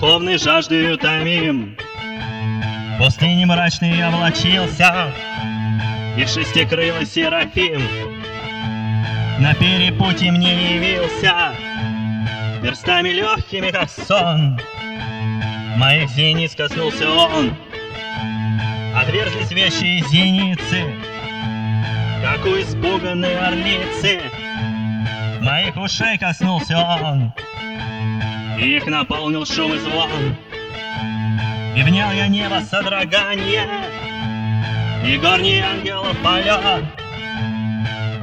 Духовной жаждой утомим В пустыне мрачный облачился. И шестикрылый Серафим. На перепутье мне явился. Перстами легкими, как сон. Моих зениц коснулся он. Отверзлись вещи зеницы Как у испуганной орлицы. Моих ушей коснулся он. И их наполнил шум и звон. И внял я небо содрогание И горний ангелов полет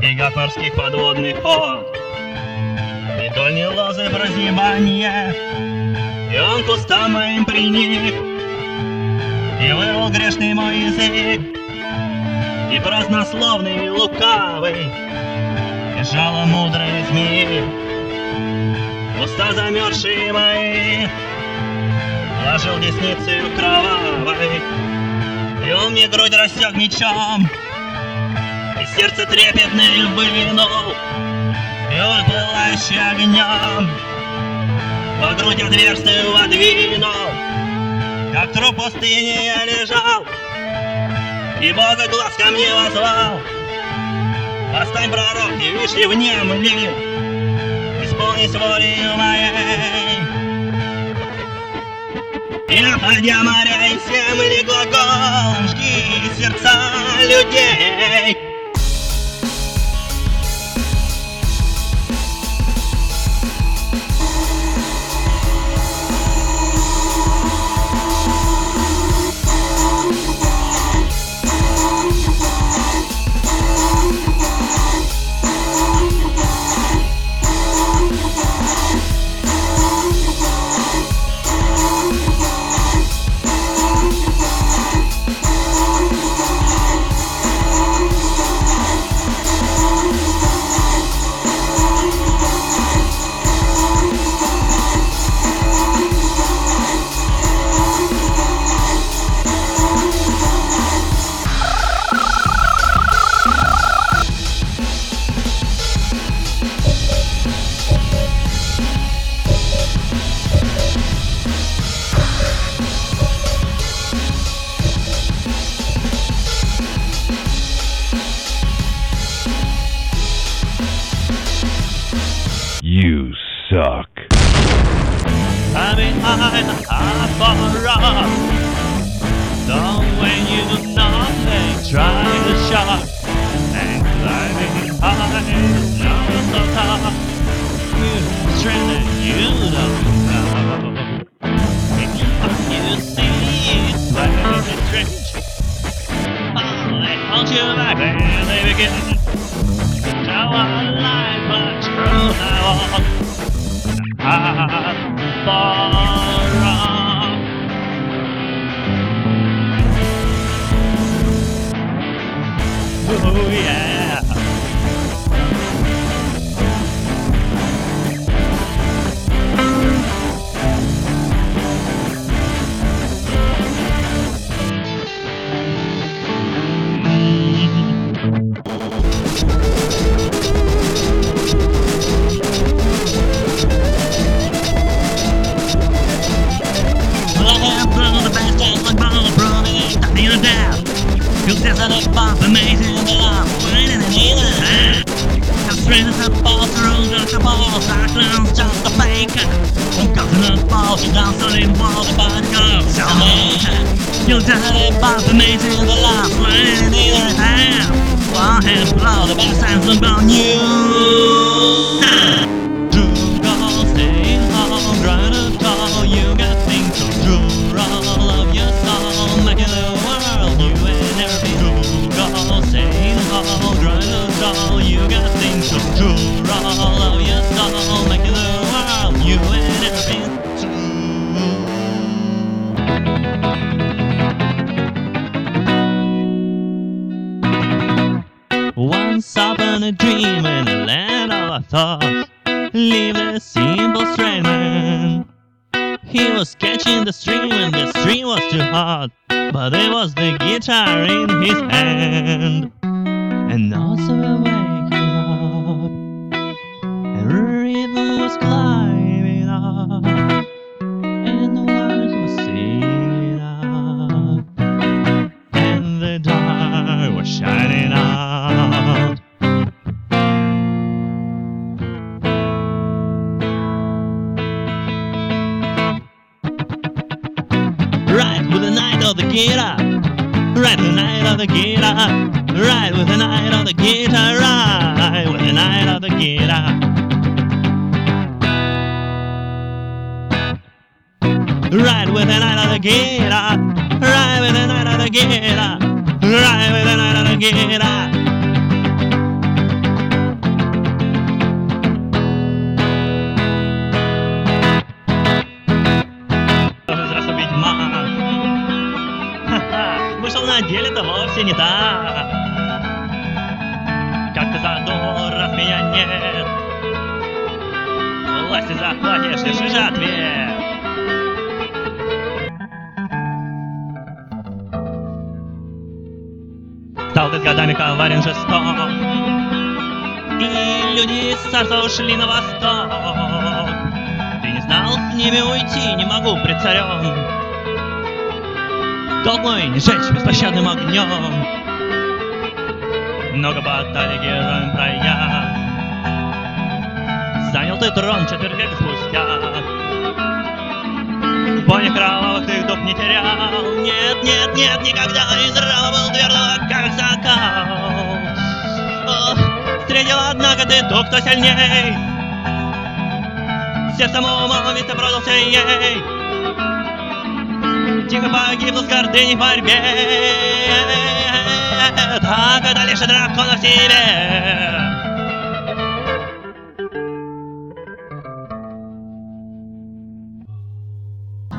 И гад морских подводных ход И дольни лозы прозябания И он к устам моим приник И вырвал грешный мой язык И празднословный и лукавый И жало мудрой змеи Уста замерзшие мои. Вложил десницею кровавой. И он мне грудь рассек мечом. И сердце трепетное вынул И он пылающий огнем По грудь отверстие водвинул Как труп пустыни я лежал. И Бога глаз ко мне возвал. Восстань, пророк, и вышли внемли Исполнись волею моей И обходя моря и земли глаголом Жги сердца людей suck. I'm behind a half a rock. Don't when you do nothing. Try to shock. And climbing high. Now so top You strength and you don't know. You see it When it's strange Oh, they hold you back When they begin Now I like my truth I walk Oh yeah. Information that I'm waiting in blow, the best times on you. staying home, You got things all of your soul Making the world, you and home, You got things all of your soul Making the world, you Once upon a dream in a land of our thoughts Lived a simple straight He was catching the stream and the stream was too hot But it was the guitar in his hand. And also a waking up And rhythm was climbing guitar. Right with the knight of the guitar. Right with the knight of the guitar. Right with the knight of the guitar. Right with the knight of the guitar. Right with the knight of the guitar. Right with the knight of the guitar. Не так. Как ты задор, раз меня нет. Власти захватишь, держи же ответ. Стал ты с годами коварен жесток И люди из царства ушли на восток Ты не знал с ними уйти, не могу пред царем Долг мой не жечь беспощадным огнем. Много баталий героем пройдя Занял ты трон четверть века спустя. В бойне кровавых ты дух не терял. Нет, нет, нет, никогда И здраво был твердо, как закал Встретил, однако, ты ту, кто сильней. Сердцем умом ведь ты продался ей Тихо погибла с гордыней в борьбе Так это лишь дракона в себе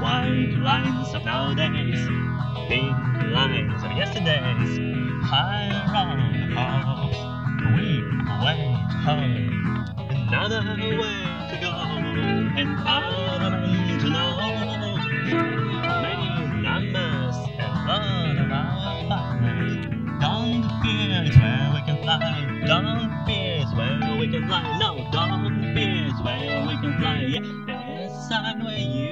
White lines of nowadays, pink lines of yesterdays, high around the house, we went home. Another way to go, and other way to know. Lot of our partners. Don't fear, it's where we can fly. Don't fear, it's where we can fly. No, don't fear, it's where we can fly. Yeah, there's somewhere you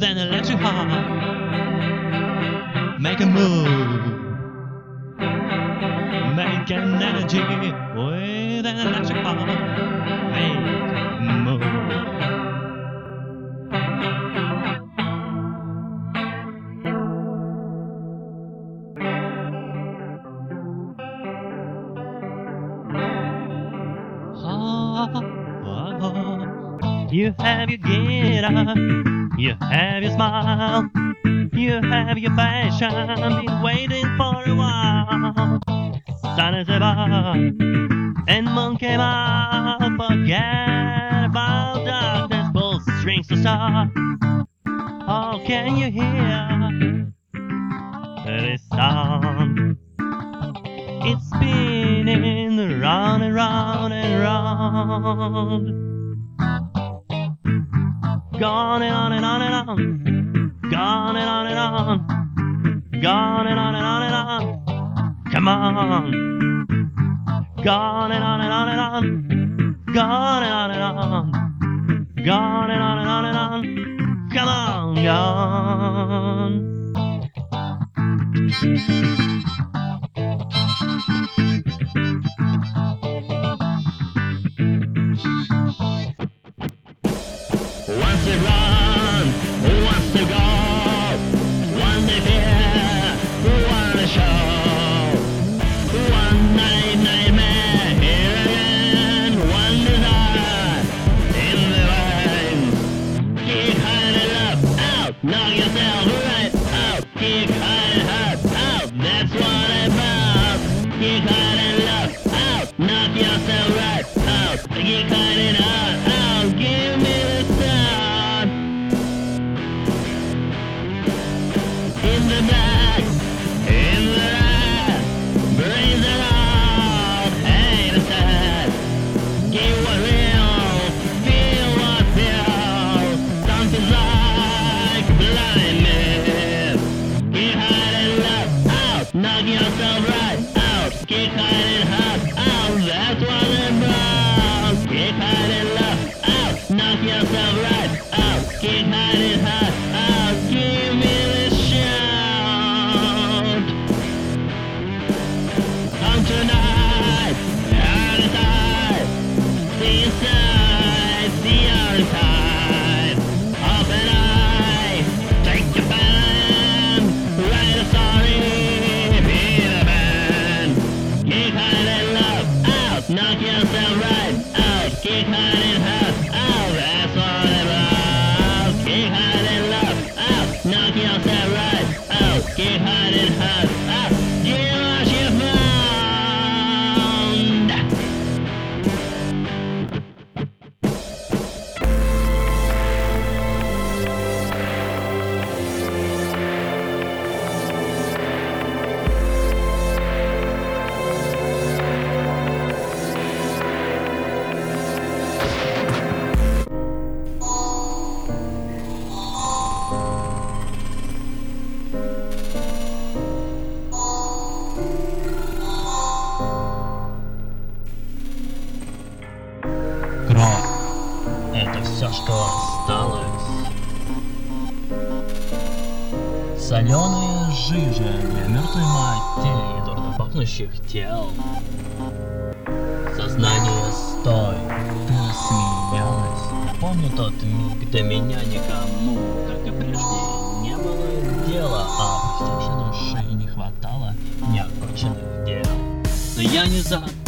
with an electric heart. Make a move. Make an energy with an electric heart. Smile, you have your passion, been waiting for a while. Sun is above, and moon came out, forget about darkness, pull strings to start. How oh, can you hear this sound? It's spinning round and round and round. Gone and on and on and on. Gone and on and on. Gone and on and on and on. Come on. Gone and on and on and on. Gone and on and on. Gone and on and on and on. все, что осталось. соленые жижи для мертвой матери и дурно пахнущих тел. Сознание стой, ты смеялась. Я помню тот миг, до меня никому, как и прежде, не было дела, а опустившей души не хватало неоконченных дел. Но я не забыл.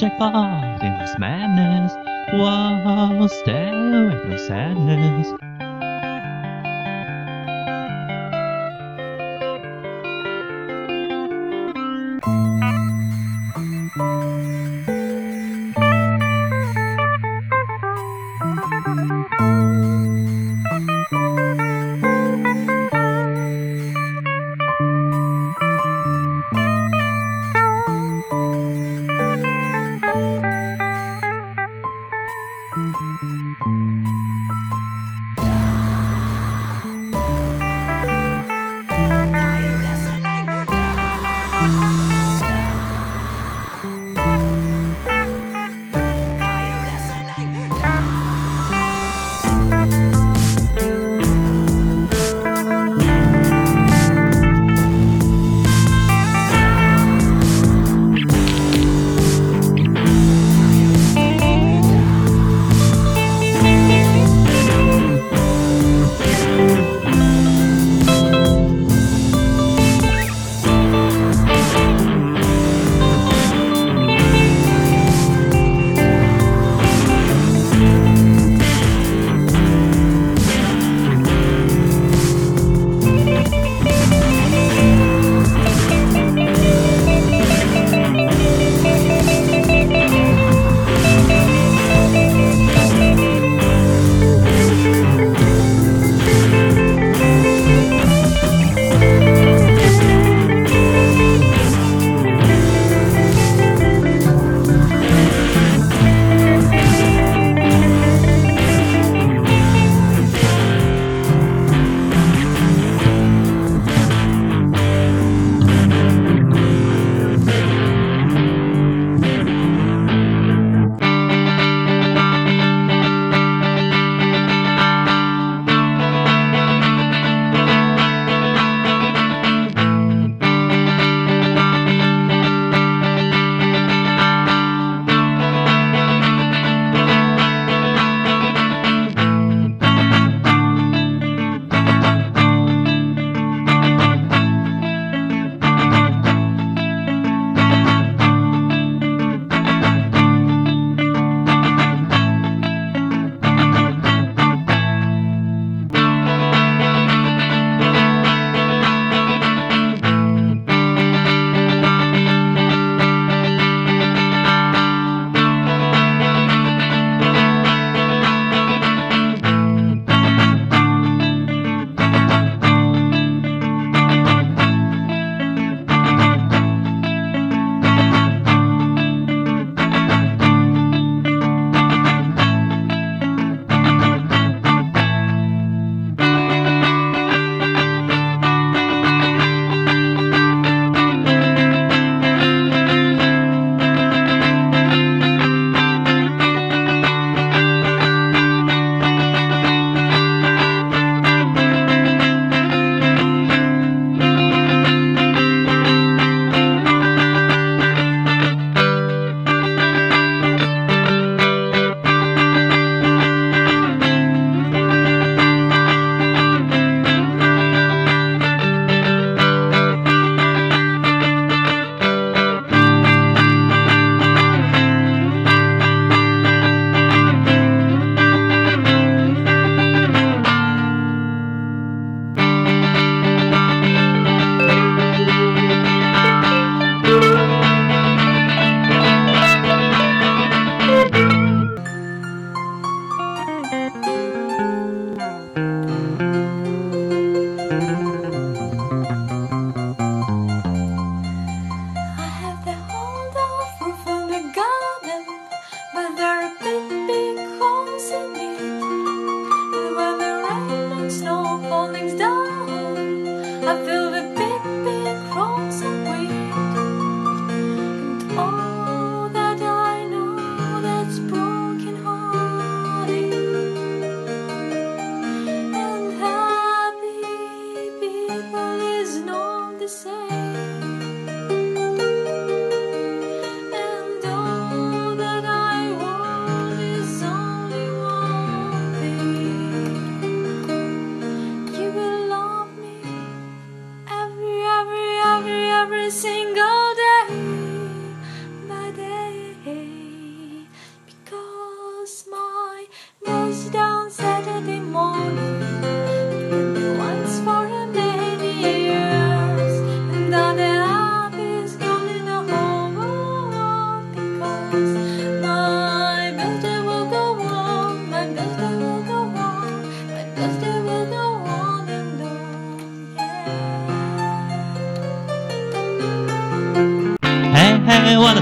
check part in this madness while staring with from sadness. Mm-hmm.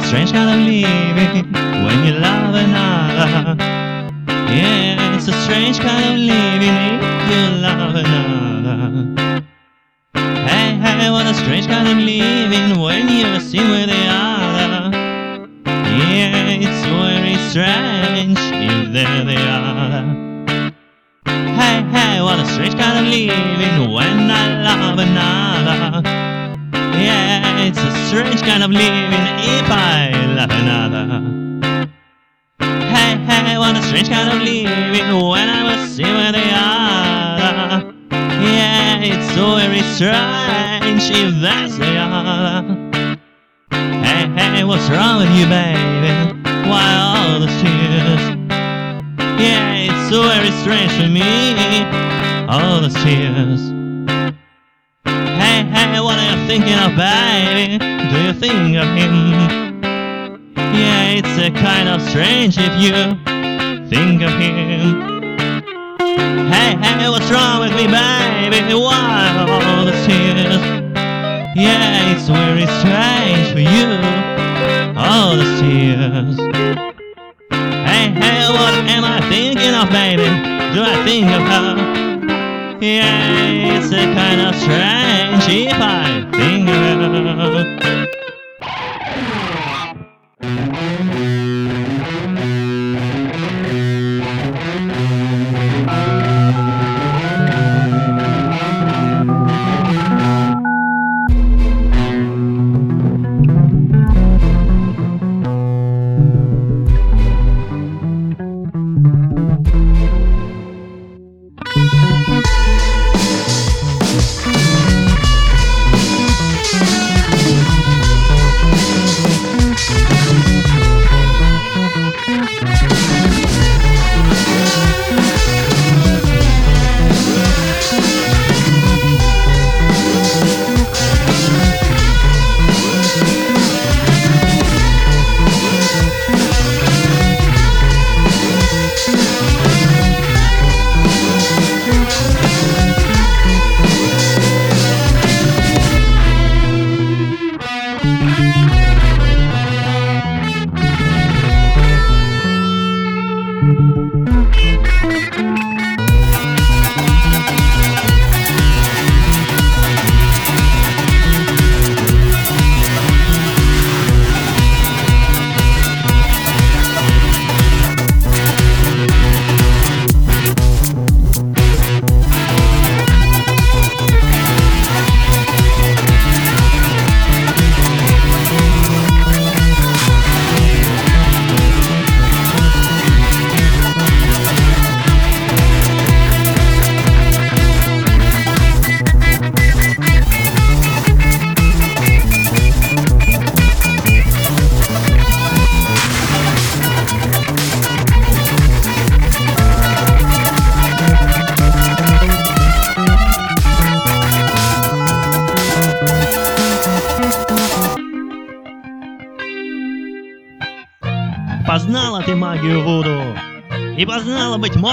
Strange kind of living strange if that's the other. Hey, hey, what's wrong with you, baby? Why all those tears? Yeah, it's so very strange for me. All those tears. Hey, hey, what are you thinking of, baby? Do you think of him? Yeah, it's a kind of strange if you think of him. Hey, hey, what's wrong with me, baby? Why all the tears? Yeah, it's very strange for you. All the tears. Hey, hey, what am I thinking of, baby? Do I think of her? Yeah, it's a kind of strange if I think of her.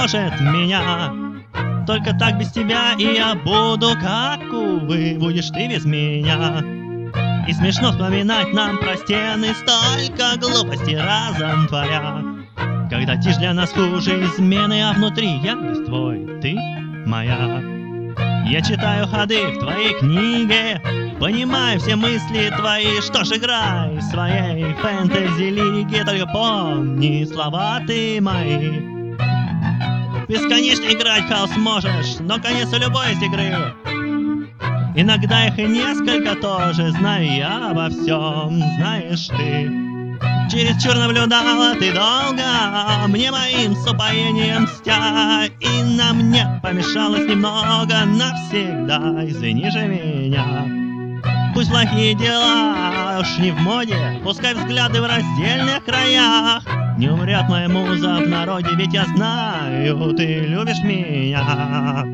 Может, меня. Только так без тебя и я буду Как, увы, будешь ты без меня. И смешно вспоминать нам про стены Столько глупостей разом творя. Когда тишь для нас хуже измены А внутри я весь твой, ты моя. Я читаю ходы в твоей книге Понимаю все мысли твои, что ж играй в своей фэнтези-лиге, только помни слова ты мои. Бесконечно играть хаос можешь, но конец у любой есть игры. Иногда их и несколько тоже, знаю я обо всем, знаешь ты. Чересчур наблюдала ты долго, мне моим с упоением мстя, И на мне помешалось немного навсегда, извини же меня. Пусть плохие дела уж не в моде, Пускай взгляды в раздельных краях Не умрет моя муза в народе, Ведь я знаю, ты любишь меня.